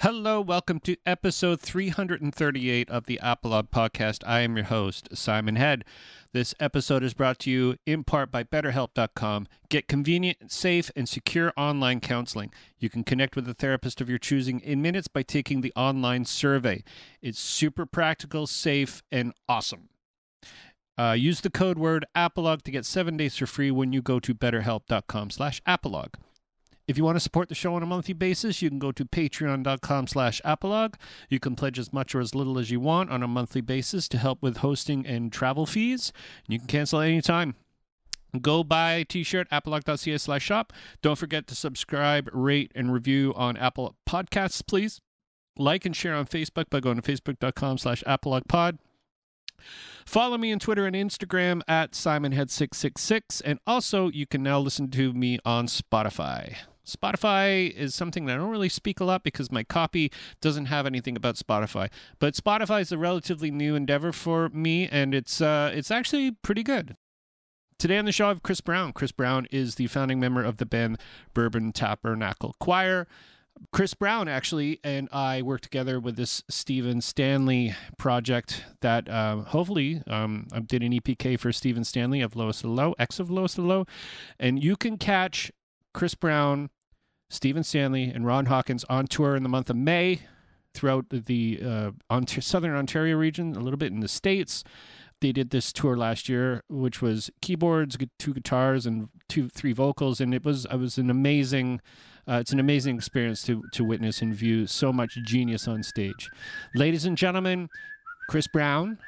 Hello, welcome to episode 338 of the Apolog podcast. I am your host, Simon Head. This episode is brought to you in part by BetterHelp.com. Get convenient, safe, and secure online counseling. You can connect with a therapist of your choosing in minutes by taking the online survey. It's super practical, safe, and awesome. Uh, use the code word Apolog to get seven days for free when you go to BetterHelp.com slash Apolog. If you want to support the show on a monthly basis, you can go to patreon.com slash apolog. You can pledge as much or as little as you want on a monthly basis to help with hosting and travel fees. You can cancel anytime. Go buy a t-shirt, apolog.ca slash shop. Don't forget to subscribe, rate, and review on Apple Podcasts, please. Like and share on Facebook by going to facebook.com slash apologpod. Follow me on Twitter and Instagram at SimonHead666. And also, you can now listen to me on Spotify. Spotify is something that I don't really speak a lot because my copy doesn't have anything about Spotify. But Spotify is a relatively new endeavor for me, and it's uh, it's actually pretty good. Today on the show, I have Chris Brown. Chris Brown is the founding member of the band Bourbon Tabernacle Choir. Chris Brown actually and I worked together with this Stephen Stanley project that uh, hopefully um, I did an EPK for Stephen Stanley of Lowest of the Low, X of Lowest of the Low, and you can catch Chris Brown, Stephen Stanley, and Ron Hawkins on tour in the month of May throughout the uh, Ont- Southern Ontario region, a little bit in the States. They did this tour last year, which was keyboards, two guitars, and two, three vocals, and it was it was an amazing. Uh, it's an amazing experience to to witness and view so much genius on stage. Ladies and gentlemen, Chris Brown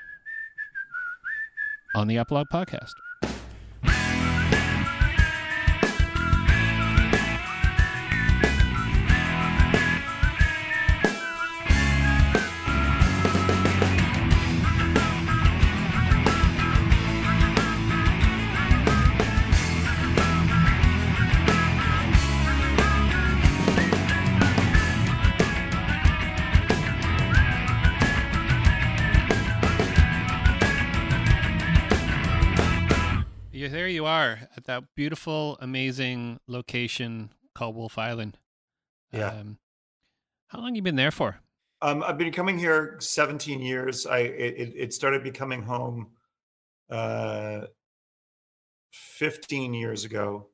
on the Apolog podcast. Are at that beautiful, amazing location called Wolfe Island. Yeah. Um, how long you been there for? Um, I've been coming here 17 years. I it, it started becoming home uh, 15 years ago.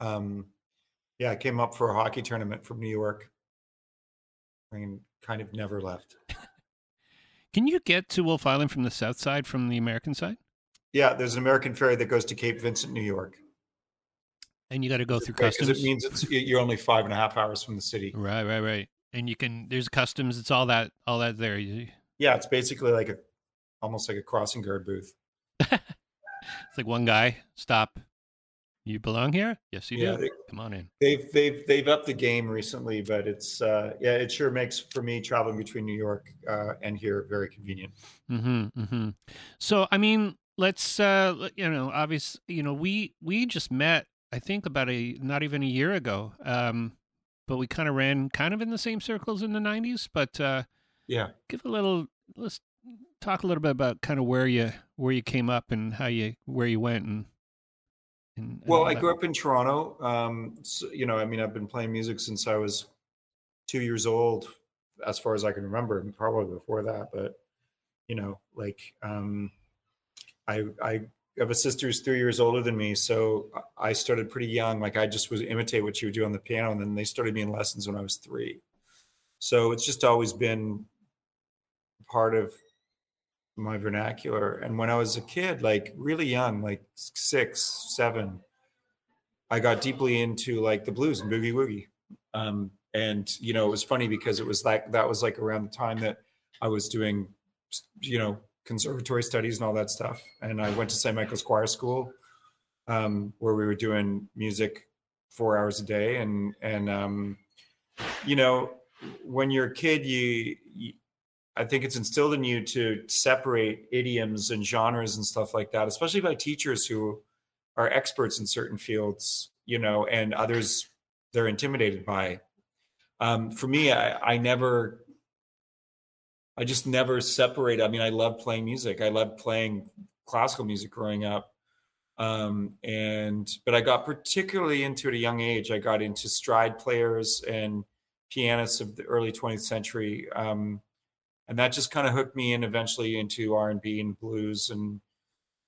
Um, yeah, I came up for a hockey tournament from New York. I mean, kind of never left. Can you get to Wolfe Island from the south side, from the American side? Yeah, there's an American ferry that goes to Cape Vincent, New York. And you got to go through Because customs. it means it's you're only five and a half hours from the city. right, right, right. And you can. There's customs. It's all that. All that there. You- Yeah, it's basically like a almost like a crossing guard booth. It's like one guy. Stop. You belong here? Yes, you Yeah, do. they- Come on in. They've they've they've upped the game recently, but it's uh, yeah, it sure makes for me traveling between New York uh, and here very convenient. Mm-hmm. Mm-hmm. So I mean, let's uh you know, obviously, you know, we we just met. I think about a not even a year ago. Um, but we kind of ran kind of in the same circles in the '90s. But uh, Yeah, give a little. Let's talk a little bit about kind of where you where you came up and how you where you went and. and and well, I grew up in Toronto. Um, so, you know, I mean, I've been playing music since I was two years old, as far as I can remember, and probably before that. But you know, like um, I I have a sister who's three years older than me, so I started pretty young. Like I just was imitate what she would do on the piano, and then they started me in lessons when I was three. So it's just always been part of my vernacular. And when I was a kid, like really young, like six, seven, I got deeply into like the blues and boogie woogie. Um, and you know, it was funny because it was like that was like around the time that I was doing, you know, conservatory studies and all that stuff. And I went to St. Michael's Choir School, um, where we were doing music four hours a day. And and um, you know, when you're a kid, you, you I think it's instilled in you to separate idioms and genres and stuff like that, especially by teachers who are experts in certain fields, you know, and others they're intimidated by. Um, for me, I, I never, I just never separate. I mean, I love playing music. I loved playing classical music growing up. Um, and, but I got particularly into it at a young age. I got into stride players and pianists of the early 20th century. Um, and that just kind of hooked me in eventually into R&B and blues. And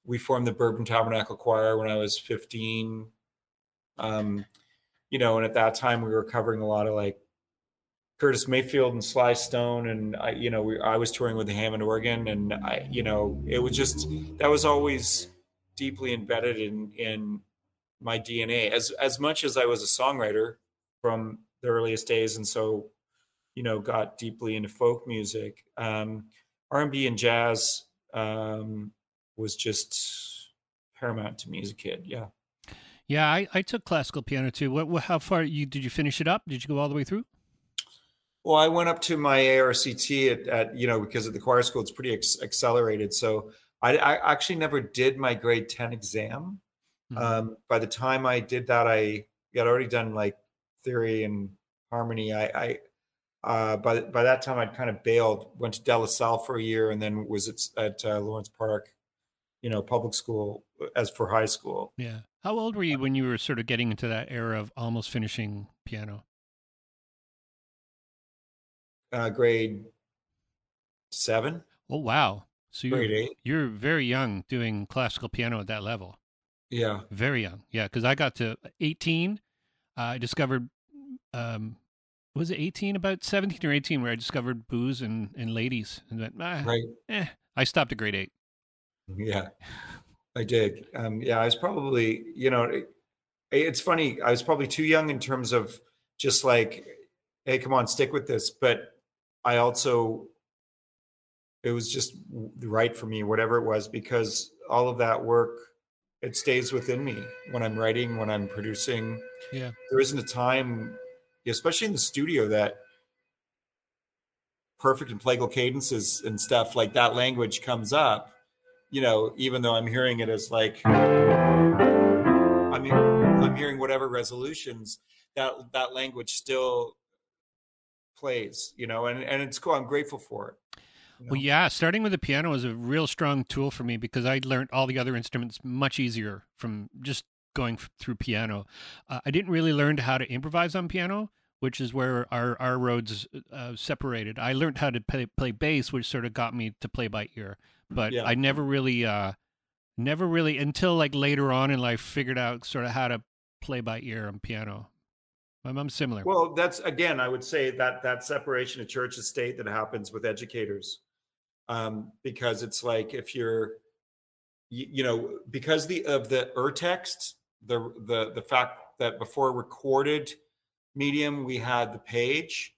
we formed the Bourbon Tabernacle Choir when I was 15. Um, you know, and at that time we were covering a lot of like Curtis Mayfield and Sly Stone, and I, you know, we, I was touring with the Hammond organ, and I, you know, it was just that was always deeply embedded in in my DNA. As as much as I was a songwriter from the earliest days, and so, you know, got deeply into folk music, um, R and B and jazz um, was just paramount to me as a kid. Yeah. Yeah, I, I took classical piano too. What, what, how far you did you finish it up? Did you go all the way through? Well, I went up to my ARCT at, at you know because at the choir school it's pretty ex- accelerated. So I, I, actually never did my grade ten exam. Mm-hmm. Um, by the time I did that, I had already done like theory and harmony. I, I uh, by by that time I'd kind of bailed. Went to De La Salle for a year, and then was at, at uh, Lawrence Park, you know, public school uh, as for high school. Yeah. How old were you when you were sort of getting into that era of almost finishing piano? Uh, grade seven. Oh wow! So you're you're very young doing classical piano at that level. Yeah, very young. Yeah, because I got to eighteen. Uh, I discovered. Um, was it 18 about 17 or 18 where i discovered booze and, and ladies and went ah, right eh. i stopped at grade eight yeah I did. Um, yeah, I was probably, you know, it, it's funny. I was probably too young in terms of just like, hey, come on, stick with this. But I also, it was just right for me, whatever it was, because all of that work, it stays within me when I'm writing, when I'm producing. Yeah. There isn't a time, especially in the studio, that perfect and plagal cadences and stuff like that language comes up you know, even though I'm hearing it as like I'm I'm hearing whatever resolutions that that language still plays, you know, and and it's cool. I'm grateful for it. You know? Well, yeah, starting with the piano is a real strong tool for me because I learned all the other instruments much easier from just going through piano. Uh, I didn't really learn how to improvise on piano, which is where our our roads uh, separated. I learned how to play, play bass, which sort of got me to play by ear but yeah. I never really, uh, never really until like later on in life figured out sort of how to play by ear on piano. I'm, I'm similar. Well, that's again, I would say that that separation of church and state that happens with educators, um, because it's like if you're, you, you know, because the of the urtext, the the the fact that before recorded medium we had the page.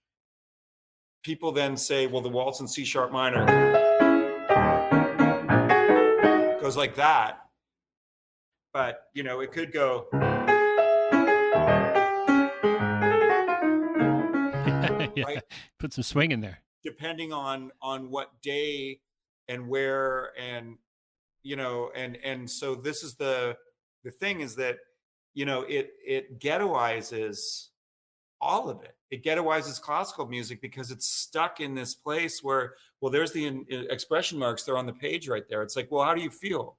People then say, well, the waltz in C sharp minor goes like that. But, you know, it could go. Yeah. Right? Put some swing in there. Depending on on what day and where and you know and and so this is the the thing is that you know it it ghettoizes all of it it ghettoizes classical music because it's stuck in this place where well there's the in, in expression marks they're on the page right there it's like well how do you feel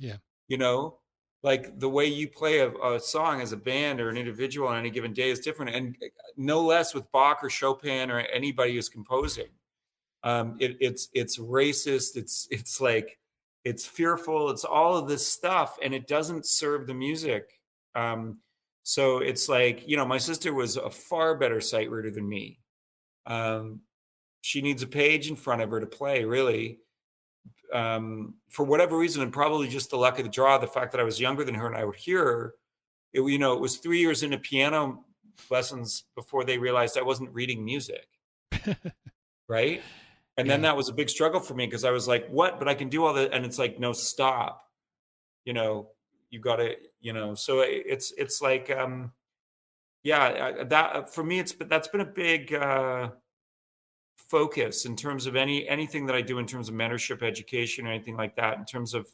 yeah you know like the way you play a, a, song as a band or an individual on any given day is different and uh, no less with bach or chopin or anybody who's composing um, it, it's it's racist it's it's like it's fearful it's all of this stuff and it doesn't serve the music um, so it's like, you know, my sister was a far better sight reader than me. Um, she needs a page in front of her to play, really. Um, for whatever reason, and probably just the luck of the draw, the fact that I was younger than her and I would hear her, it, you know, it was three years into piano lessons before they realized I wasn't reading music. right. And yeah. then that was a big struggle for me because I was like, what? But I can do all that. And it's like, no, stop. You know, you got to you know so it's it's like um yeah that for me it's but that's been a big uh focus in terms of any anything that i do in terms of mentorship education or anything like that in terms of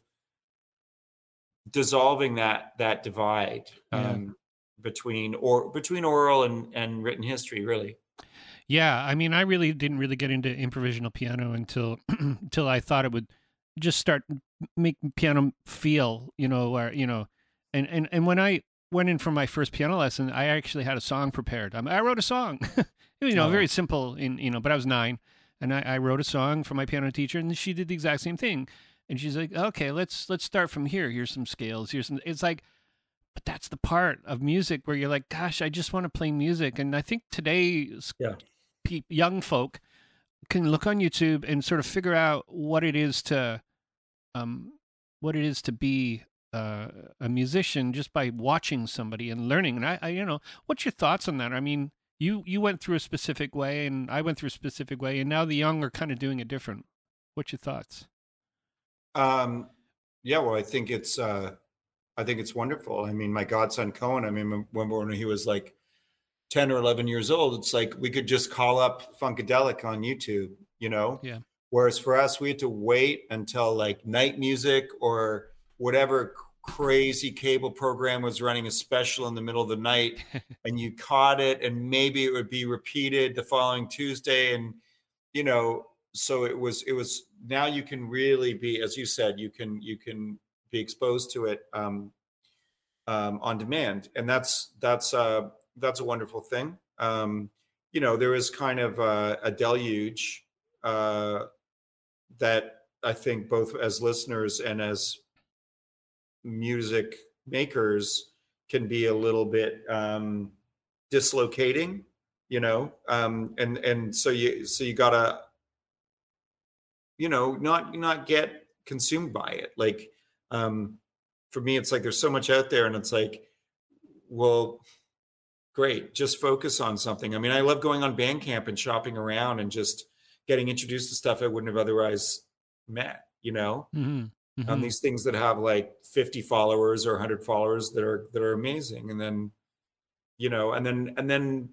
dissolving that that divide yeah. um between or between oral and and written history really yeah i mean i really didn't really get into improvisational piano until until i thought it would just start make piano feel you know or you know and and and when I went in for my first piano lesson, I actually had a song prepared. Um, I wrote a song, you know, Oh. very simple. In you know, but I was nine, and I, I wrote a song for my piano teacher, and she did the exact same thing. And she's like, "Okay, let's let's start from here. Here's some scales. Here's some." It's like, but that's the part of music where you're like, "Gosh, I just want to play music." And I think today's Yeah. pe- young folk can look on YouTube and sort of figure out what it is to, um, what it is to be uh, a musician just by watching somebody and learning. And I, I, you know, what's your thoughts on that? I mean, you you went through a specific way, and I went through a specific way, and now the young are kind of doing it different. What's your thoughts? Um, yeah, well, I think it's uh, I think it's wonderful. I mean, my godson Cohen. I mean, when when he was like ten or eleven years old, it's like we could just call up Funkadelic on YouTube, you know. Yeah. Whereas for us, we had to wait until like night music or whatever crazy cable program was running a special in the middle of the night, and you caught it, and maybe it would be repeated the following Tuesday, and you know so it was it was now you can really be as you said you can you can be exposed to it um, um, on demand and that's that's uh that's a wonderful thing. Um, you know there is kind of a, a deluge uh, that i think both as listeners and as music makers can be a little bit um, dislocating you know um, and and so you so you gotta you know not not get consumed by it. Like um for me it's like there's so much out there and it's like well great just focus on something. I mean i love going on bandcamp and shopping around and just getting introduced to stuff i wouldn't have otherwise met you know? Mm-hmm. On these things that have like 50 followers or 100 followers that are that are amazing. And then you know and then and then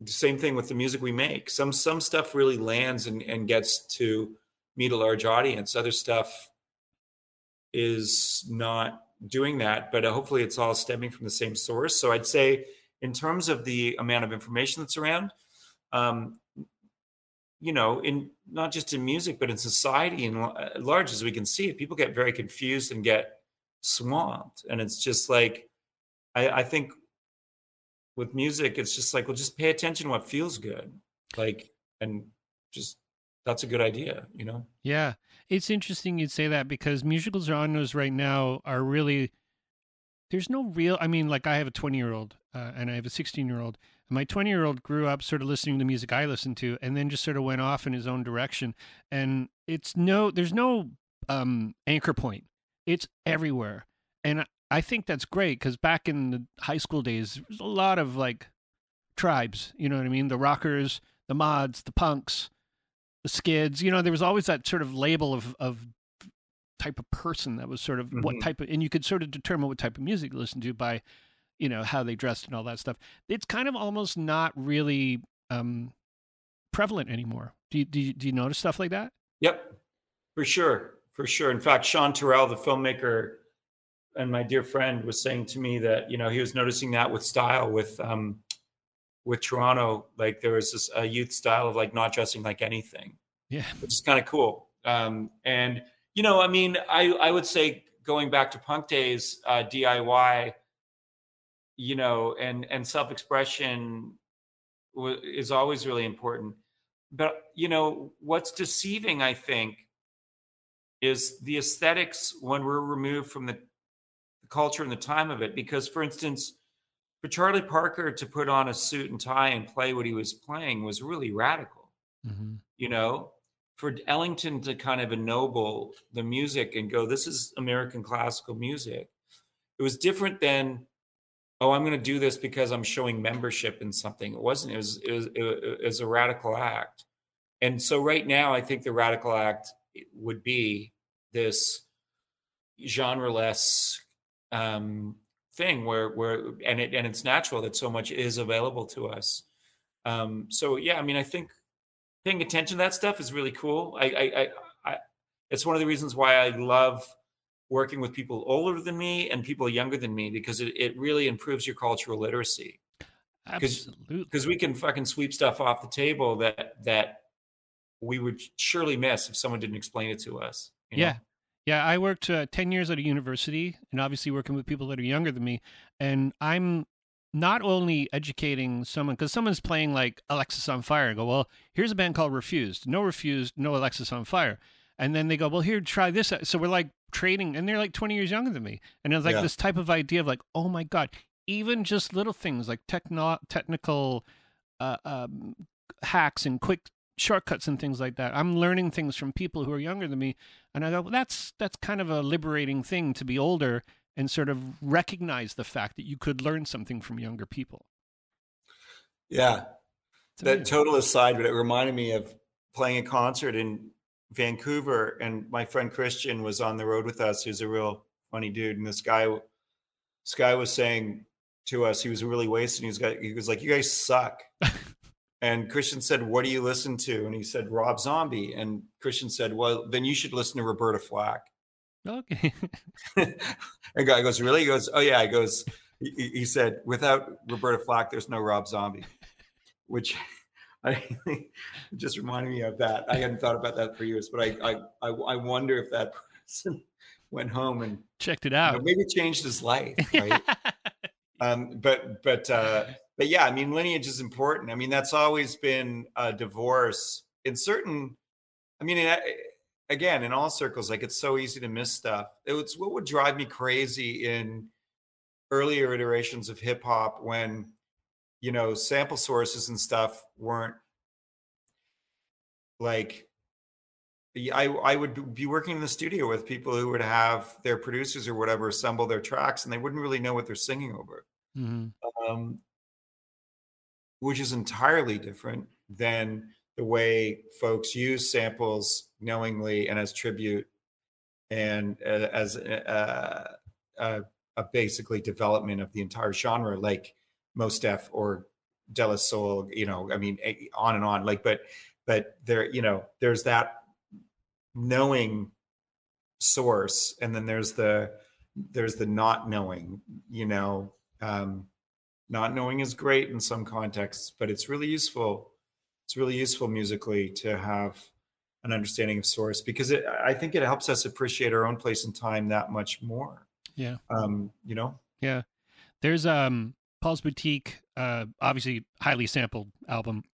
the same thing with the music we make. Some some stuff really lands and and gets to meet a large audience. Other stuff is not doing that but uh, hopefully it's all stemming from the same source. So i'd say in terms of the amount of information that's around um you know in not just in music but in society and at large as we can see people get very confused and get swamped and it's just like i i think with music it's just like well just pay attention to what feels good like and just that's a good idea you know Yeah, it's interesting you'd say that because musical genres right now are really there's no real. I mean, like I have a 20 year old uh, and I have a 16 year old. My 20 year old grew up sort of listening to the music I listened to, and then just sort of went off in his own direction. And it's no, there's no um, anchor point. It's everywhere, and I- think that's great because back in the high school days, there was a lot of like tribes. You know what I mean? The rockers, the mods, the punks, the skids. You know, there was always that sort of label of of type of person that was sort of what Mhm. type of, and you could sort of determine what type of music to listen to by, you know, how they dressed and all that stuff. It's kind of almost not really um, prevalent anymore. Do you, do you do you notice stuff like that? Yep, for sure, for sure. In fact, Sean Terrell, the filmmaker, and my dear friend, was saying to me that you know he was noticing that with style with um, with Toronto, like there was this a youth style of like not dressing like anything, Yeah. which is kind of cool. Um, and you know, I mean, I I would say going back to punk days, uh, DIY, you know, and and self expression w- is always really important. But you know, what's deceiving, I think, is the aesthetics when we're removed from the, the culture and the time of it. Because, for instance, for Charlie Parker to put on a suit and tie and play what he was playing was really radical. Mm-hmm. You know, for Ellington to kind of ennoble the music and go, "This is American classical music." It was different than, "Oh, I'm going to do this because I'm showing membership in something." It wasn't. It was. It was. It was a radical act. And so, right now, I think the radical act would be this genre-less um, thing where where and it and it's natural that so much is available to us. Um, so yeah, I mean, I think paying attention to that stuff is really cool. I, I, I, I it's one of the reasons why I love working with people older than me and people younger than me because it, it really improves your cultural literacy Absolutely. because we can fucking sweep stuff off the table that that we would surely miss if someone didn't explain it to us. you know? Yeah. Yeah, I worked uh, 10 years at a university and obviously working with people that are younger than me. And I'm not only educating someone, because someone's playing like Alexisonfire and go, well, here's a band called Refused. No Refused, no Alexisonfire. And then they go, well, here, try this. So we're like trading, and they're like 20 years younger than me. And it's like Yeah. this type of idea of like, oh my God, even just little things like techno- technical uh, um, hacks and quick shortcuts and things like that. I'm learning things from people who are younger than me, and I go, well, that's that's kind of a liberating thing to be older and sort of recognize the fact that you could learn something from younger people. Yeah. That total aside, but it reminded me of playing a concert in Vancouver, and my friend Christian was on the road with us. He's a real funny dude, and this guy, this guy was saying to us, he was really wasted. He was got, he was like, "You guys suck." and Christian said, "What do you listen to?" And he said, "Rob Zombie." And Christian said, "Well, then you should listen to Roberta Flack." okay. and guy goes, "Really?" He goes, "Oh yeah." He goes, he- he said, "Without Roberta Flack, there's no Rob Zombie," which I just reminded me of that. I hadn't thought about that for years, but I I I, I wonder if that person went home and Checked it you know, out. maybe changed his life, right? um, but but uh, but yeah, I mean, lineage is important. I mean, that's always been a divorce in certain. I mean, in, again, in all circles, like it's so easy to miss stuff. It was what would drive me crazy in earlier iterations of hip hop when you know sample sources and stuff weren't like I, I would be working in the studio with people who would have their producers or whatever assemble their tracks and they wouldn't really know what they're singing over Mhm. um, which is entirely different than the way folks use samples knowingly and as tribute and uh, as uh, uh, a basically development of the entire genre, like Mos Def or De La Soul. You know, I mean, eh, on and on. Like, but but there, you know, there's that knowing source, and then there's the there's the not knowing. You know, um, not knowing is great in some contexts, but it's really useful. It's really useful musically to have an understanding of source because it, I think it helps us appreciate our own place in time that much more. Yeah. Um, you know, Yeah. There's um Paul's Boutique, uh obviously highly sampled album.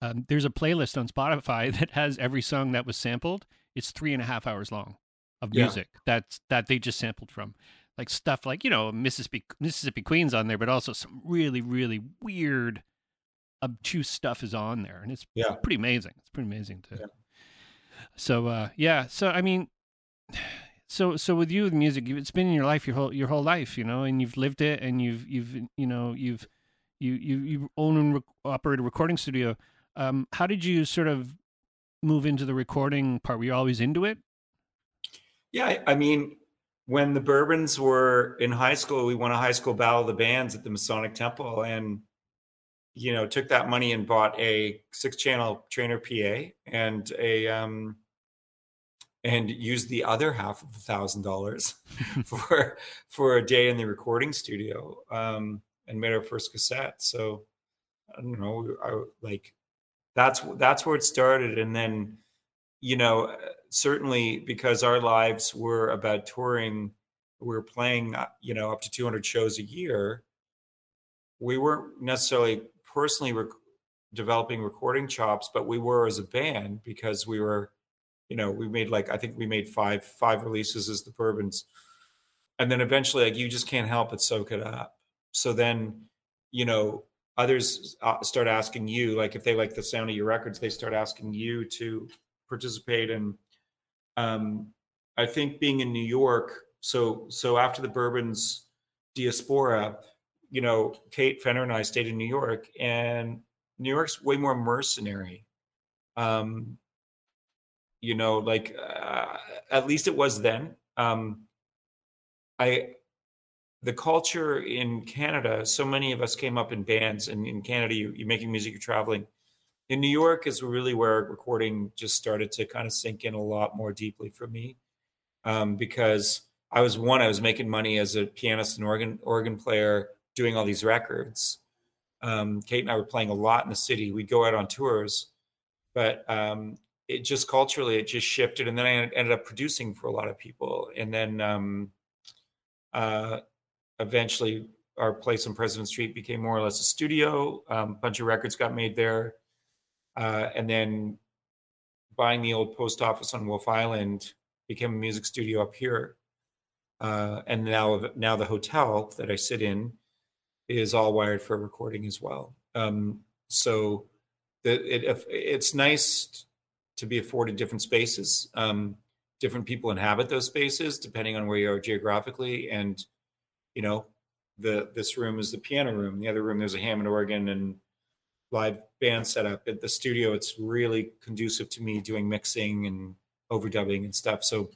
Um, there's a playlist on Spotify that has every song that was sampled. It's three and a half hours long of Yeah. music that's that they just sampled from. Like stuff like, you know, Mississippi Mississippi Queen's on there, but also some really, really weird obtuse stuff is on there. And it's Yeah. pretty amazing. It's pretty amazing too. Yeah. so uh yeah. So I mean so so with you with music it's been in your life your whole your whole life you know and you've lived it and you've you've you know you've you you you own and rec- operate a recording studio. Um how did you sort of move into the recording part? Were you always into it? Yeah, I- mean, when the Bourbons were in high school, we won a high school battle of the bands at the Masonic Temple, and you know, took that money and bought a six-channel Traynor PA and a um, and used the other half of the thousand dollars for for a day in the recording studio um, and made our first cassette. So I don't know, I like that's that's where it started, and then you know certainly because our lives were about touring we were playing uh, you know up to 200 shows a year we weren't necessarily personally rec- developing recording chops but we were as a band because we were you know we made like i think we made five five releases as the bourbons. And then eventually like you just can't help but soak it up. So then you know others uh, start asking you like if they like the sound of your records they start asking you to participate. And um i think being in new york so so after the bourbons diaspora you know kate fenner and i stayed in new york and new york's way more mercenary. Um you know like uh, at least it was then um i the culture in canada so many of us came up in bands and in canada you, you're making music you're traveling in New York is really where recording just started to kind of sink in a lot more deeply for me, um, because I was one, I was making money as a pianist and organ organ player, doing all these records. Um, Kate and I were playing a lot in the city. We'd go out on tours, but um, it just culturally it just shifted and then i ended up producing for a lot of people and then um uh eventually our place on president street became more or less a studio a um, bunch of records got made there uh and then buying the old post office on wolfe island became a music studio up here uh and now now the hotel that i sit in is all wired for recording as well. Um so the, it, it's nice to be afforded different spaces. Um, different people inhabit those spaces depending on where you are geographically. And you know, the this room is the piano room. The other room there's a Hammond organ and live band setup. At the studio, it's really conducive to me doing mixing and overdubbing and stuff. So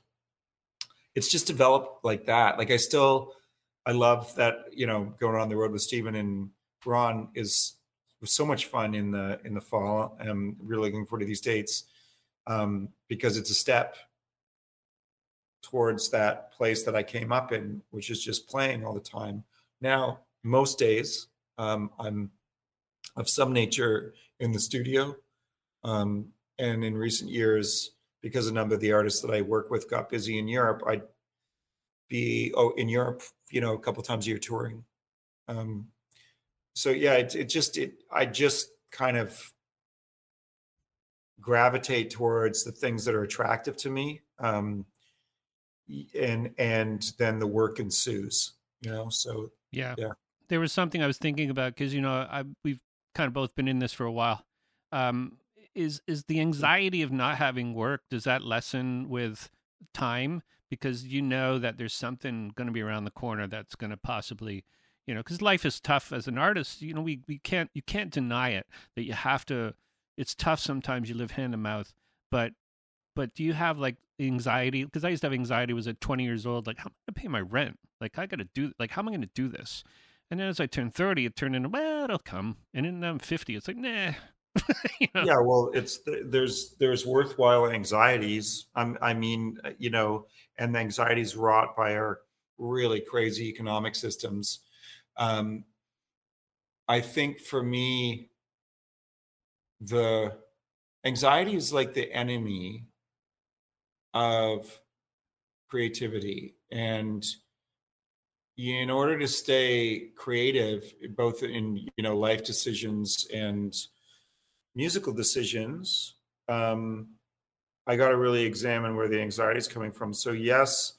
it's just developed like that. Like I still, I love that you know going on the road with Stephen and Ron is was so much fun in the in the fall. I'm really looking forward to these dates um, because it's a step towards that place that I came up in, which is just playing all the time. Now, most days, um, I'm of some nature in the studio. Um, and in recent years, because a number of the artists that I work with got busy in Europe, I'd be oh in Europe, you know, a couple times a year touring. Um, so yeah, it, it just it I just kind of gravitate towards the things that are attractive to me um, and and then the work ensues you know so yeah. yeah. There was something i was thinking about because you know I, we've kind of both been in this for a while. Um, is is the anxiety of not having work does that lessen with time? Because you know that there's something going to be around the corner that's going to possibly you know because life is tough as an artist you know we, we can't you can't deny it that you have to it's tough sometimes you live hand to mouth but but do you have like anxiety? Because i used to have anxiety was at 20 years old like how am i going to pay my rent? Like i gotta do like how am i going to do this? And then as i turned 30 it turned into well it'll come. And then i'm 50 it's like nah. You know? yeah well it's there's there's worthwhile anxieties. I'm, i mean uh, you know and the anxieties wrought by our really crazy economic systems. Um i think for me the anxiety is like the enemy of creativity. And in order to stay creative both in you know life decisions and musical decisions um i got to really examine where the anxiety is coming from. So yes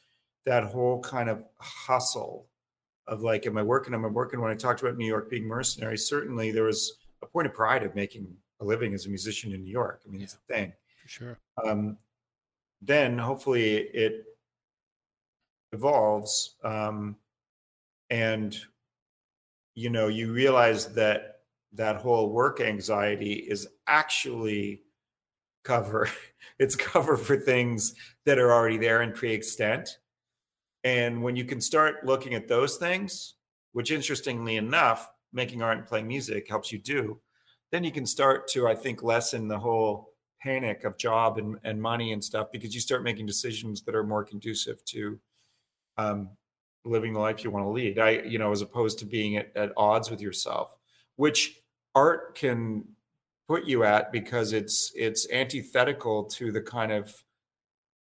that whole kind of hustle of like am i working? Am i working? When i talked about new york being mercenary certainly there was a point of pride of making a living as a musician in New York. I mean, yeah, it's a thing. For sure. Um, then hopefully it evolves um, and you know you realize that that whole work anxiety is actually cover it's cover for things that are already there in pre-extent and when you can start looking at those things which interestingly enough making art and playing music helps you do then you can start to, I think, lessen the whole panic of job and, and money and stuff because you start making decisions that are more conducive to um, living the life you want to lead. I, you know, as opposed to being at, at odds with yourself, which art can put you at because it's it's antithetical to the kind of,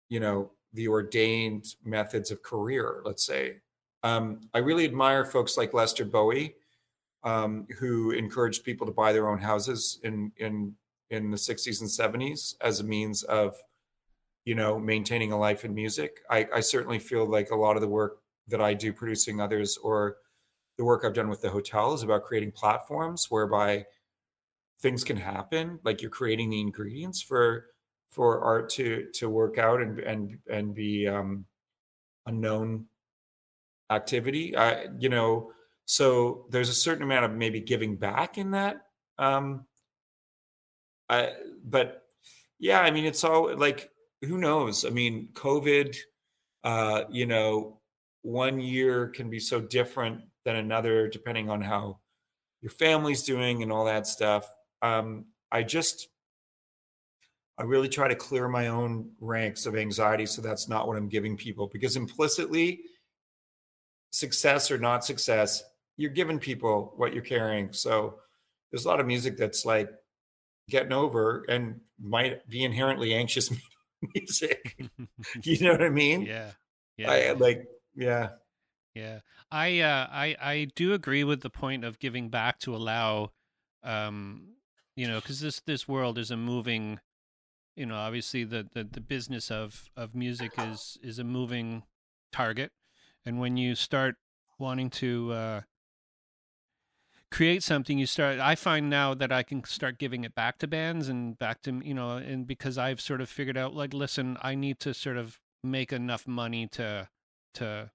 you know, the ordained methods of career. Let's say. Um, I really admire folks like Lester Bowie um, who encouraged people to buy their own houses in in in the 60s and 70s as a means of you know maintaining a life in music. I, I certainly feel like a lot of the work that i do producing others or the work i've done with the hotel is about creating platforms whereby things can happen like you're creating the ingredients for for art to to work out and and and be um unknown activity. I you know so there's a certain amount of maybe giving back in that. Um, I, but yeah, I mean, it's all like, who knows? I mean, COVID, uh, you know, one year can be so different than another depending on how your family's doing and all that stuff. Um, I just, I really try to clear my own ranks of anxiety so that's not what I'm giving people because implicitly, success or not success you're giving people what you're carrying. So there's a lot of music that's like getting over and might be inherently anxious music. you know what I mean? Yeah. Yeah. I like yeah. Yeah. I uh I I do agree with the point of giving back to allow um you know cuz this this world is a moving you know obviously the, the the business of of music is is a moving target and when you start wanting to uh create something you start i find now that i can start giving it back to bands and back to you know and because i've sort of figured out like listen i need to sort of make enough money to to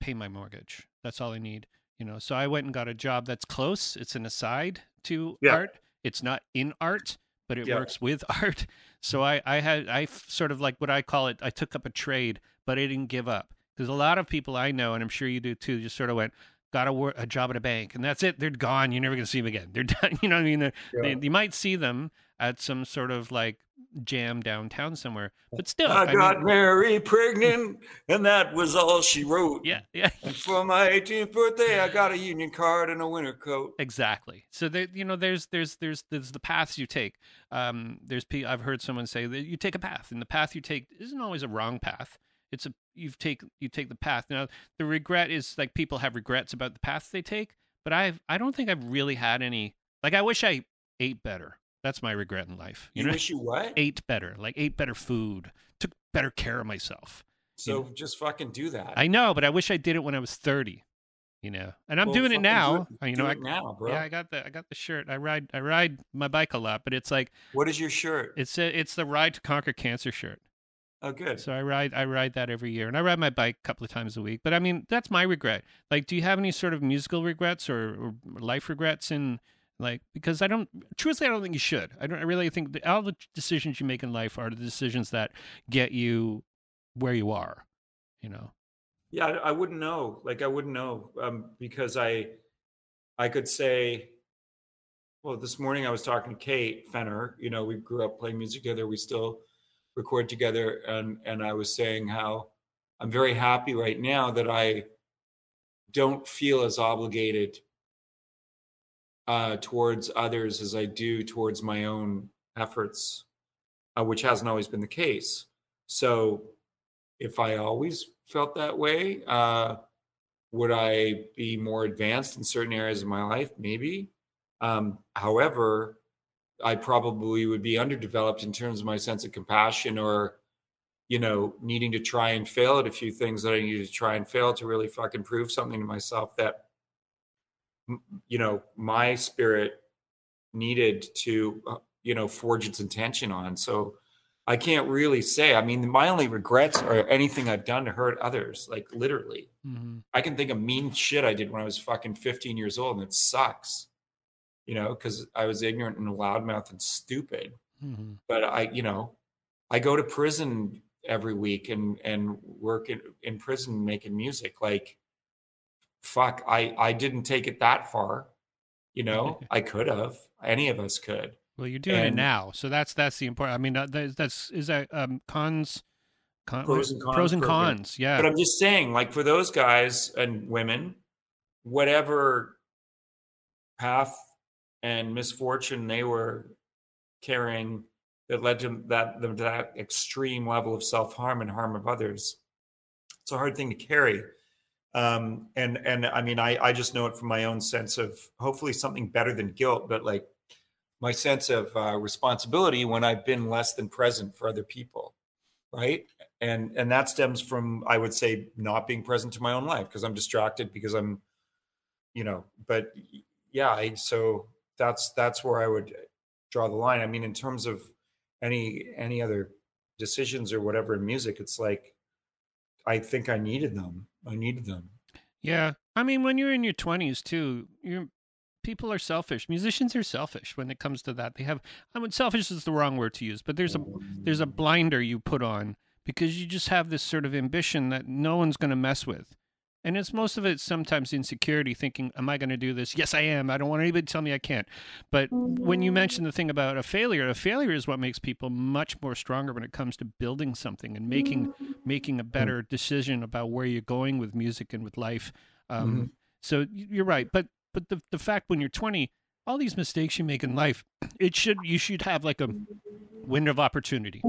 pay my mortgage. That's all i need you know? So i went and got a job that's close. It's an aside to Yeah. art. It's not in art but it Yeah. works with art. So mm-hmm. i i had i sort of like what i call it i took up a trade but i didn't give up. Because a lot of people i know and i'm sure you do too just sort of went got a, a job at a bank and that's it they're gone you're never going to see them again they're done you know what i mean Yeah. they, you might see them at some sort of like jam downtown somewhere but still I I got mean, Mary pregnant, and that was all she wrote. yeah yeah And for my 18th birthday, I got a union card and a winter coat. exactly so there you know there's there's there's there's the paths you take um there's i've heard someone say that you take a path and the path you take isn't always a wrong path it's a you've take you take the path now the regret is like people have regrets about the paths they take but i've i don't think i've really had any like i wish i ate better that's my regret in life You, you know wish you what? ate better like ate better food took better care of myself So just fucking do that. i know but i wish i did it when i was 30 you know and i'm Well, doing it now uh, Do it, you know I, now, bro. yeah, I got the I got the shirt. I ride I ride my bike a lot, but it's like what is your shirt? it's a, it's the Ride to Conquer Cancer shirt. Oh, good. So I ride I ride that every year, and I ride my bike a couple of times a week. But I mean, that's my regret. Like, do you have any sort of musical regrets or, or life regrets in like because I don't truthfully I don't think you should. I don't I really think that all the decisions you make in life are the decisions that get you where you are. You know. Yeah, I, I wouldn't know. Like, I wouldn't know um, because I, I could say, well, this morning I was talking to Kate Fenner. You know, we grew up playing music together. We still record together, and and I was saying how I'm very happy right now that I don't feel as obligated uh, towards others as I do towards my own efforts, uh, which hasn't always been the case. So, if I always felt that way, uh, would I be more advanced in certain areas of my life? Maybe. Um, however, I probably would be underdeveloped in terms of my sense of compassion or, you know, needing to try and fail at a few things that I needed to try and fail to really fucking prove something to myself that, you know, my spirit needed to, uh, you know, forge its intention on. So I can't really say. I mean, my only regrets are anything I've done to hurt others, like literally. Mm-hmm. I can think of mean shit I did when I was fucking 15 years old, and it sucks, you know, because I was ignorant and loudmouth and stupid. Mm-hmm. But I, you know, I go to prison every week and and work in, in prison making music. Like, fuck, I I didn't take it that far, you know. I could have. Any of us could. Well, you're doing it now, so that's that's the important. I mean, that's, that's is that um, cons, con, Pros and cons pros and cons. Yeah, But I'm just saying, like for those guys and women, whatever path and misfortune they were carrying that led to that them to that extreme level of self harm and harm of others, it's a hard thing to carry. Um, and and I mean, I I just know it from my own sense of hopefully something better than guilt, but like my sense of uh, responsibility when I've been less than present for other people, right? and and that stems from i would say not being present to my own life because i'm distracted because i'm you know but yeah I, so that's that's where i would draw the line i mean in terms of any any other decisions or whatever in music it's like i think i needed them i needed them yeah. I mean, when you're in your 20s too, you people are selfish. Musicians are selfish when it comes to that. They have. I mean, selfish is the wrong word to use, but there's a there's a blinder you put on because you just have this sort of ambition that no one's going to mess with. And it's most of it sometimes insecurity, thinking, "Am I going to do this? Yes, I am. I don't want anybody to tell me I can't." But when you mention the thing about a failure, a failure is what makes people much more stronger when it comes to building something and making making a better decision about where you're going with music and with life. Um, Mhm. So you're right, but but the the fact when you're 20, all these mistakes you make in life, it should you should have like a window of opportunity.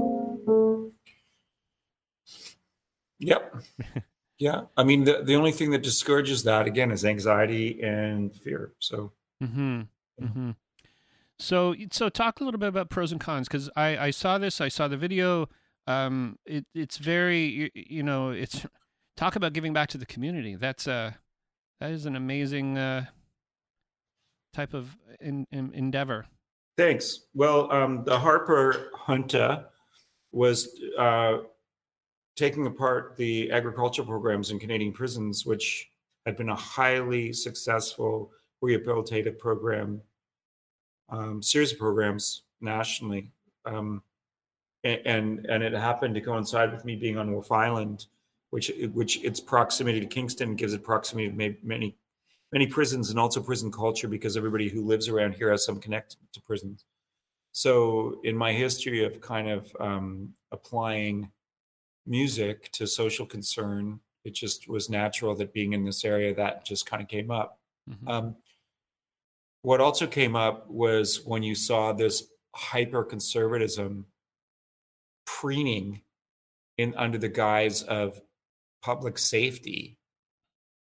Yep. yeah. I mean, the, the only thing that discourages that again is anxiety and fear. So. Mm-hmm. Mm-hmm. So, so talk a little bit about pros and cons because I, I saw this, I saw the video. Um, it, it's very, you, you know, it's talk about giving back to the community. That's a, that is an amazing uh, type of in, in, endeavor. Thanks. Well, um, the Harper Junta was uh, taking apart the agricultural programs in Canadian prisons, which had been a highly successful rehabilitative program um, series of programs nationally. Um, and, and it happened to coincide with me being on Wolfe Island, which which its proximity to Kingston gives it proximity to many many prisons and also prison culture because everybody who lives around here has some connection to prisons. So in my history of kind of um, applying music to social concern, it just was natural that being in this area that just kind of came up. Mm-hmm. Um, what also came up was when you saw this hyper conservatism preening in under the guise of public safety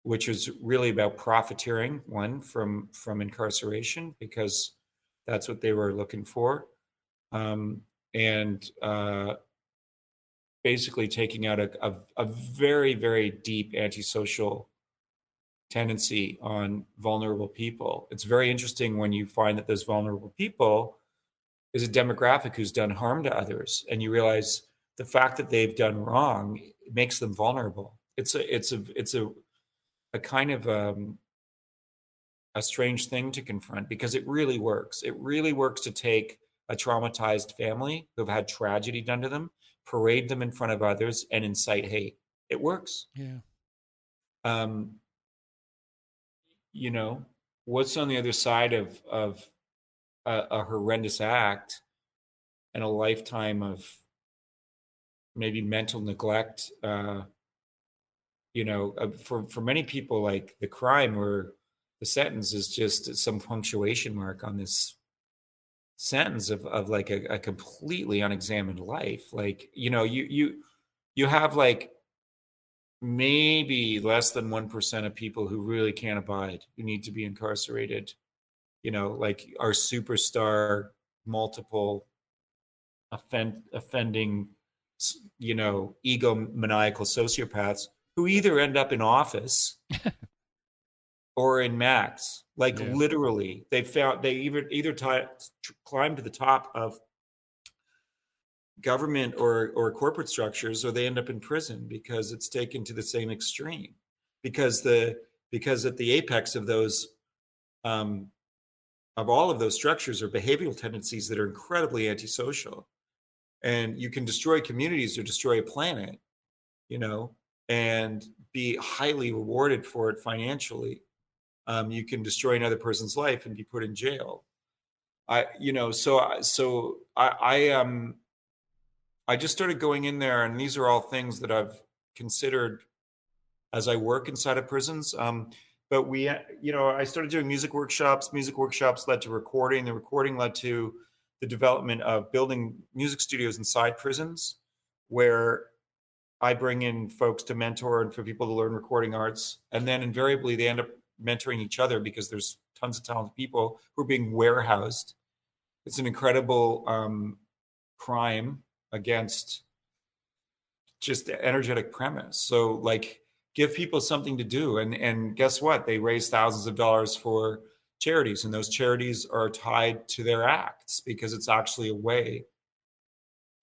which is really about profiteering one from from incarceration because that's what they were looking for um, and uh, basically taking out a, a, a very very deep antisocial tendency on vulnerable people. It's very interesting when you find that those vulnerable people is a demographic who's done harm to others, and you realize the fact that they've done wrong makes them vulnerable. It's a it's a it's a a kind of um, a strange thing to confront because it really works. It really works to take a traumatized family who've had tragedy done to them, parade them in front of others, and incite hate. It works. Yeah. Um, you know what's on the other side of of a, a horrendous act and a lifetime of maybe mental neglect uh you know uh, for for many people like the crime or the sentence is just some punctuation mark on this sentence of of like a, a completely unexamined life. Like you know you you you have like maybe less than 1% of people who really can't abide who need to be incarcerated you know like our superstar multiple offend, offending you know egomaniacal sociopaths who either end up in office or in max like yeah. literally they found they either either t- climbed to the top of government or or corporate structures or they end up in prison because it's taken to the same extreme. Because the because at the apex of those um, of all of those structures are behavioral tendencies that are incredibly antisocial. And you can destroy communities or destroy a planet you know and be highly rewarded for it financially um, you can destroy another person's life and be put in jail i you know so so i i um I just started going in there, and these are all things that I've considered as I work inside of prisons. Um, but we, you know, I started doing music workshops. Music workshops led to recording. The recording led to the development of building music studios inside prisons, where I bring in folks to mentor and for people to learn recording arts. And then invariably they end up mentoring each other because there's tons of talented people who are being warehoused. It's an incredible um, crime against just the energetic premise. So like give people something to do and and guess what? They raise thousands of dollars for charities and those charities are tied to their acts because it's actually a way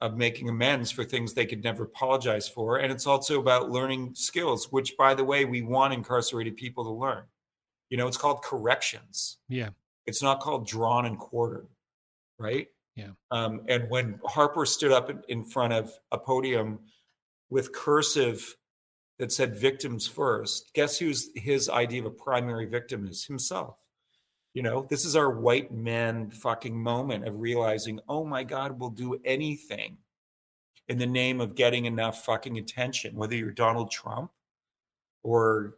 of making amends for things they could never apologize for and it's also about learning skills which by the way we want incarcerated people to learn. You know, it's called corrections. Yeah. It's not called drawn and quartered, right? Yeah. Um, and when Harper stood up in front of a podium with cursive that said victims first, guess who's his idea of a primary victim is? Himself. You know, this is our white man fucking moment of realizing, oh my God, we'll do anything in the name of getting enough fucking attention, whether you're Donald Trump or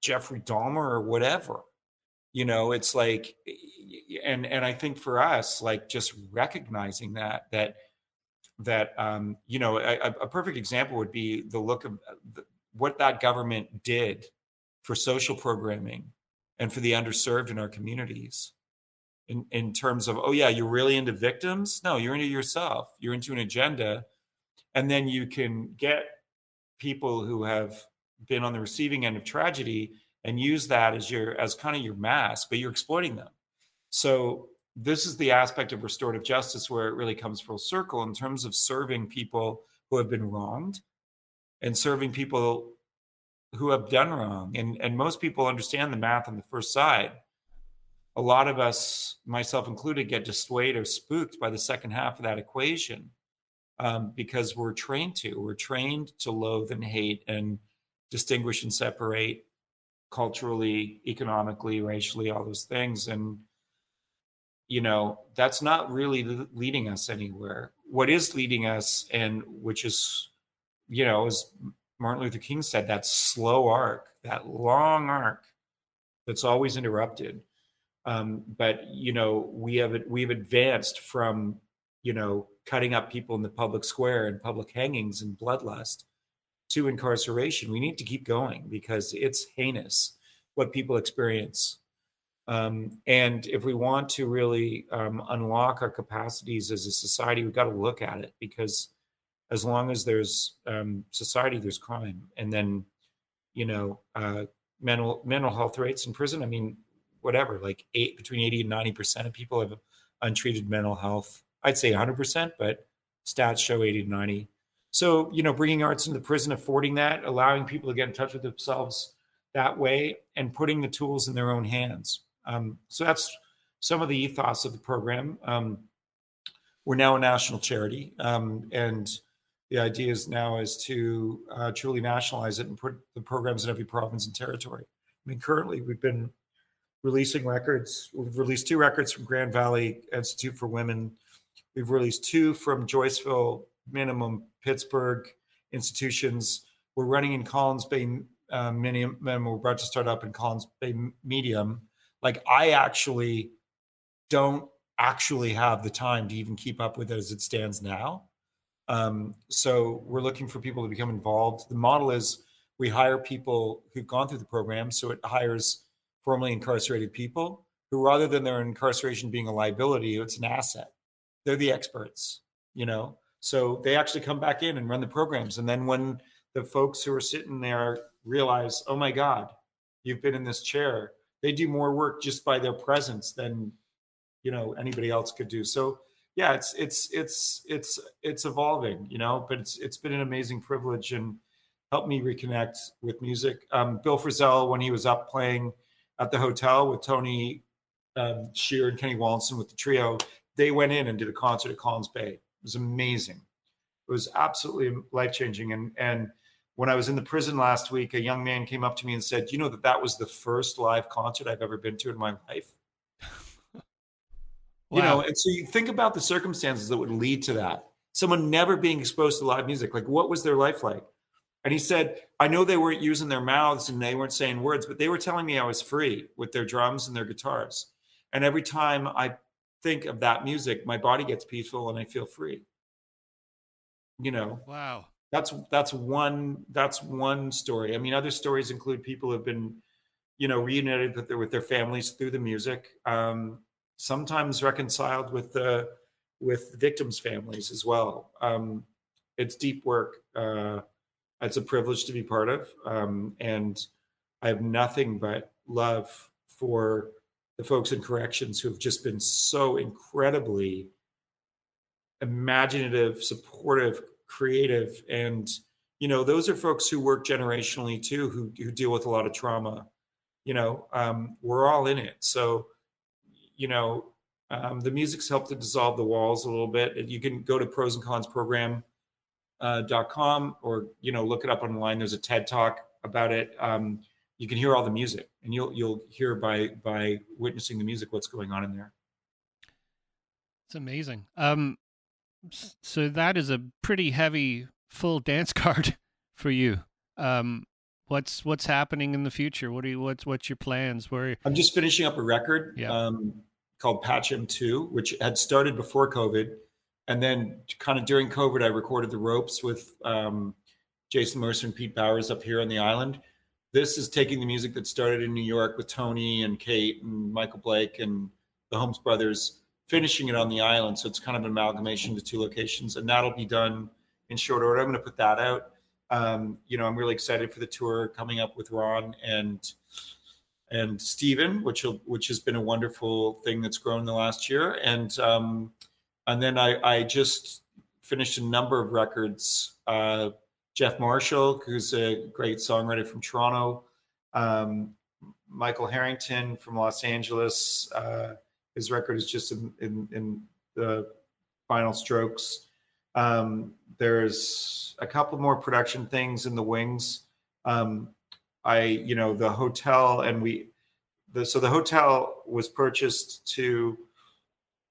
Jeffrey Dahmer or whatever you know it's like and and i think for us like just recognizing that that that um you know a, a perfect example would be the look of uh, the, what that government did for social programming and for the underserved in our communities in in terms of oh yeah you're really into victims? No you're into yourself. You're into an agenda. And then you can get people who have been on the receiving end of tragedy and use that as your as kind of your mask, but you're exploiting them. So this is the aspect of restorative justice where it really comes full circle in terms of serving people who have been wronged and serving people who have done wrong. And and most people understand the math on the first side. A lot of us, myself included, get dissuaded or spooked by the second half of that equation um, because we're trained to. We're trained to loathe and hate and distinguish and separate culturally, economically, racially, all those things. And, you know, that's not really leading us anywhere. What is leading us, and which is, you know, as Martin Luther King said, that slow arc, that long arc that's always interrupted. Um, but you know, we have we've advanced from you know cutting up people in the public square and public hangings and bloodlust to incarceration. We need to keep going because it's heinous what people experience. Um, and if we want to really um, unlock our capacities as a society, we've got to look at it because as long as there's um, society, there's crime. And then, you know, uh, mental mental health rates in prison. I mean, whatever, like eight between eighty and ninety percent of people have untreated mental health. I'd say hundred percent, but stats show eighty to ninety. So, you know, bringing arts into the prison, affording that, allowing people to get in touch with themselves that way, and putting the tools in their own hands. Um, so that's some of the ethos of the program. Um, we're now a national charity, um, and the idea is now is to uh, truly nationalize it and put the programs in every province and territory. I mean, currently we've been releasing records. We've released two records from Grand Valley Institute for Women. We've released two from Joyceville minimum Pittsburgh institutions. We're running in Collins Bay uh, minimum. We're about to start up in Collins Bay medium. Like I actually don't actually have the time to even keep up with it as it stands now. Um, so we're looking for people to become involved. The model is we hire people who've gone through the program. So it hires formerly incarcerated people who, rather than their incarceration being a liability, it's an asset. They're the experts, you know. So they actually come back in and run the programs. And then when the folks who are sitting there realize, oh my God, you've been in this chair, they do more work just by their presence than you know anybody else could do. So yeah, it's it's it's it's it's evolving, you know, but it's it's been an amazing privilege and helped me reconnect with music. Um, Bill Frisell, when he was up playing at the hotel with Tony um, Scherr and Kenny Wollesen with the trio, they went in and did a concert at Collins Bay was amazing. It was absolutely life changing. And and when I was in the prison last week, a young man came up to me and said, "You know that that was the first live concert I've ever been to in my life." wow. You know, and so you think about the circumstances that would lead to that. Someone never being exposed to live music, like what was their life like? And he said, I know they weren't using their mouths and they weren't saying words, but they were telling me I was free with their drums and their guitars. And every time I think of that music, my body gets peaceful and I feel free. You know. Wow. That's that's one that's one story. I mean, other stories include people who've been, you know, reunited with their with their families through the music. Um, sometimes reconciled with the with victims' families as well. Um, it's deep work. Uh, it's a privilege to be part of, um, and I have nothing but love for the folks in corrections who have just been so incredibly imaginative, supportive, creative, and you know those are folks who work generationally too, who who deal with a lot of trauma. You know, um, we're all in it, so you know um, the music's helped to dissolve the walls a little bit. You can go to pros and cons program uh, dot com or you know look it up online. There's a TED talk about it. Um, you can hear all the music and you'll you'll hear by by witnessing the music what's going on in there it's amazing um so that is a pretty heavy full dance card for you um what's what's happening in the future? What are you what's what's your plans? Where I'm just finishing up a record Yeah. um, called Pacem 2, which had started before COVID, and then kind of during COVID, I recorded the ropes with um, Jason Mercer and Pete Bowers up here on the island. This is taking the music that started in New York with Tony and Kate and Michael Blake and the Holmes brothers, finishing it on the island. So it's kind of an amalgamation of the two locations, and that'll be done in short order. I'm going to put that out. Um, you know, I'm really excited for the tour coming up with Ron and and Stephen, which which has been a wonderful thing that's grown the last year. And um, and then I, I just finished a number of records. Uh, Jeff Marshall, who's a great songwriter from Toronto, um, Michael Harrington from Los Angeles. Uh, his record is just in, in, in the final strokes. Um, there's a couple more production things in the wings. Um, I, you know, the hotel and we, the, so the hotel was purchased to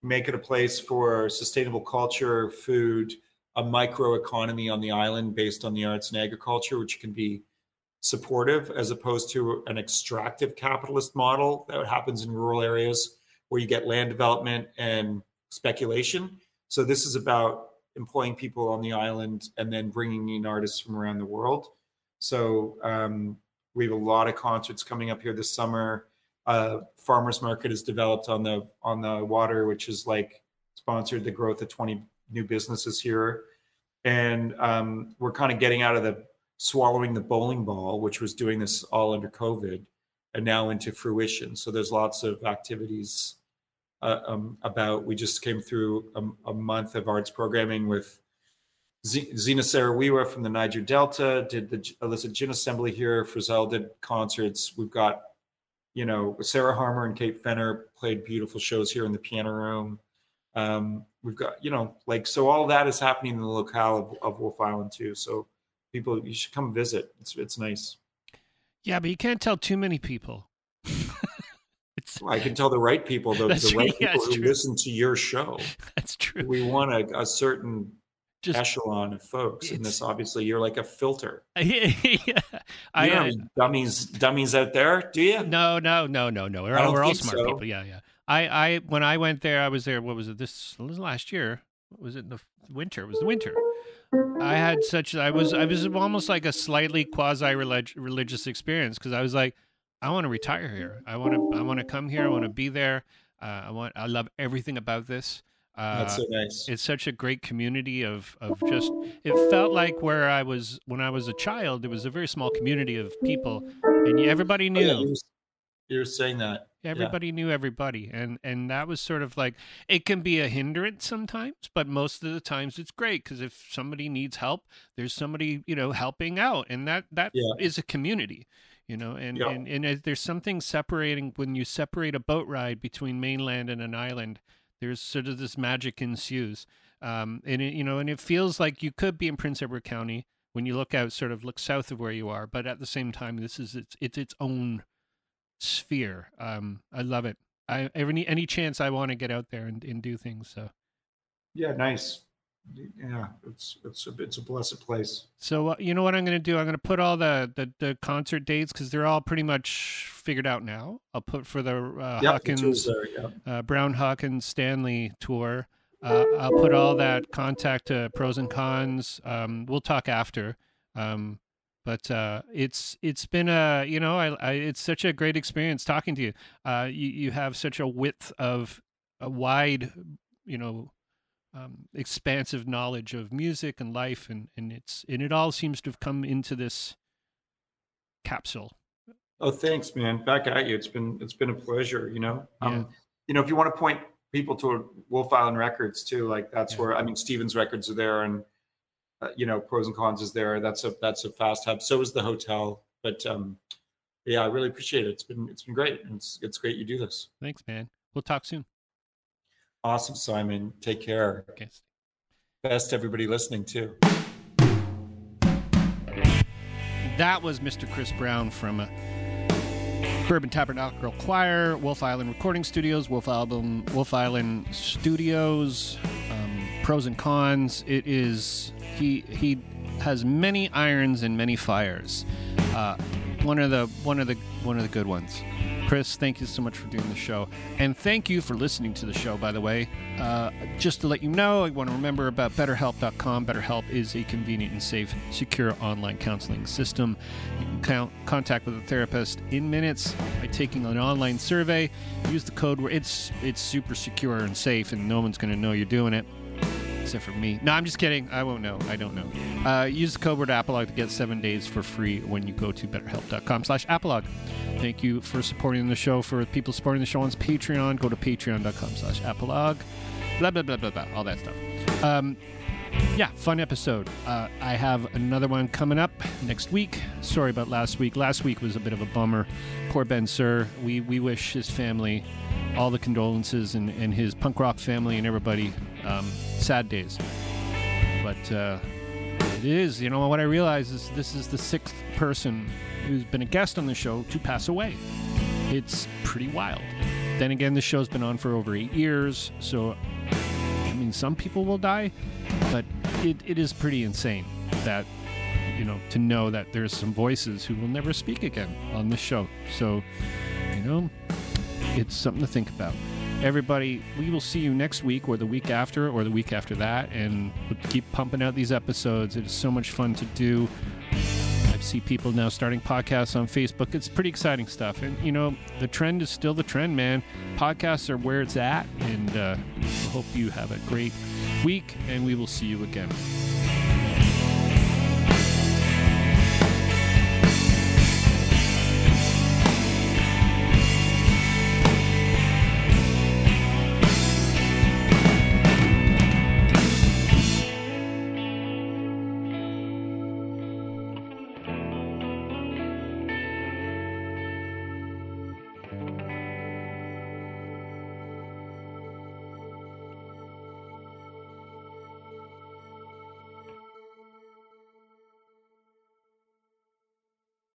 make it a place for sustainable culture, food, a micro economy on the island based on the arts and agriculture, which can be supportive as opposed to an extractive capitalist model that happens in rural areas where you get land development and speculation. So this is about employing people on the island and then bringing in artists from around the world. So um, we have a lot of concerts coming up here this summer. Uh, farmers market is developed on the on the water, which is like sponsored the growth of 20 new businesses here. And um, we're kind of getting out of the swallowing the bowling ball, which was doing this all under COVID, and now into fruition. So there's lots of activities uh, um, about. We just came through a, a month of arts programming with Z- Zina Saro-Wiwa from the Niger Delta, did the illicit gin assembly here. Frisell did concerts. We've got, you know, Sarah Harmer and Kate Fenner played beautiful shows here in the piano room. Um, we've got, you know, like, so all that is happening in the locale of, of Wolfe Island too. So people, you should come visit. It's, it's nice. Yeah, but you can't tell too many people. it's I can tell the right people, the, the right. Yeah, people who true. listen to your show. that's true. We want a, a certain Just echelon of folks. And this, obviously, you're like a filter. yeah, I you uh, have any dummies, dummies out there, do you? no no no no no. We're all, we're all smart so. people. Yeah yeah. I I when I went there, I was there. What was it? This was last year. Was it in the winter? It was the winter. I had such I was I was almost like a slightly quasi religious experience because I was like, I want to retire here. I want to I want to come here. I want to be there. Uh, I want I love everything about this. Uh, That's so nice. it's such a great community of of just it felt like where I was when I was a child it was a very small community of people and everybody Oh, yeah, knew you were- you were saying that. Everybody knew everybody and and that was sort of like it can be a hindrance sometimes but most of the times it's great because if somebody needs help there's somebody you know helping out and that that is Yeah. a community you know and Yeah. and, and there's something separating when you separate a boat ride between mainland and an island there's sort of this magic ensues um and it, you know and it feels like you could be in prince edward county when you look out sort of look south of where you are but at the same time this is it's it's its own sphere um i love it i any any chance i want to get out there and, and do things so Yeah, nice. Yeah, it's it's a it's a blessed place. so uh, you know what i'm going to do i'm going to put all the the, the concert dates because they're all pretty much figured out now i'll put for the uh, Yeah, hawkins there. Yeah. uh, Brown Hawkins Stanley tour. Uh, I'll put all that contact to pros and cons. Um, we'll talk after. Um, but uh, it's it's been a you know I, I it's such a great experience talking to you. Uh, you you have such a width of a wide you know um, expansive knowledge of music and life and and it's and it all seems to have come into this capsule. Oh, thanks, man. Back at you. It's been it's been a pleasure. You know, Yeah. um, you know, if you want to point people to Wolfe Island Records too, like that's Yeah. where I mean, Stevens Records are there, and uh, you know, Pros and Cons is there. That's a that's a fast hub. So is the hotel. But um, yeah, I really appreciate it. It's been it's been great. It's it's great you do this. Thanks, man. We'll talk soon. Awesome, Simon. Take care. Okay. Best everybody listening too. That was Mr. Chris Brown from uh, Bourbon Tabernacle Choir, Wolfe Island Recording Studios, Wolf Album, Wolfe Island Studios, pros and cons. It is he he has many irons and many fires. Uh, one of the one of the one of the good ones. Chris, thank you so much for doing the show. And thank you for listening to the show, by the way. Uh, just to let you know, I want to remember about BetterHelp.com. BetterHelp is a convenient and safe, secure online counseling system. You can count, contact with a therapist in minutes by taking an online survey. Use the code where it's it's super secure and safe, and no one's going to know you're doing it except for me. No, I'm just kidding. I won't know. I don't know. Uh, use the code word Apolog to get seven days for free when you go to betterhelp.com slash Apolog. Thank you for supporting the show. For people supporting the show on Patreon, go to patreon.com slash Apolog. Blah, blah, blah, blah, blah. All that stuff. Um, yeah, fun episode. Uh, I have another one coming up next week. Sorry about last week. Last week was a bit of a bummer. Poor Ben Sir. We, we wish his family all the condolences and, and his punk rock family and everybody um, sad days. But uh, it is, you know, what I realize is this is the sixth person who's been a guest on the show to pass away. It's pretty wild. Then again, the show's been on for over eight years, so I mean, some people will die, but it, it is pretty insane that, you know, to know that there's some voices who will never speak again on this show. So, you know, it's something to think about. Everybody, we will see you next week or the week after or the week after that, and we'll keep pumping out these episodes. It is so much fun to do. I see people now starting podcasts on Facebook. It's pretty exciting stuff. And, you know, the trend is still the trend, man. Podcasts are where it's at. And uh, hope you have a great week, and we will see you again.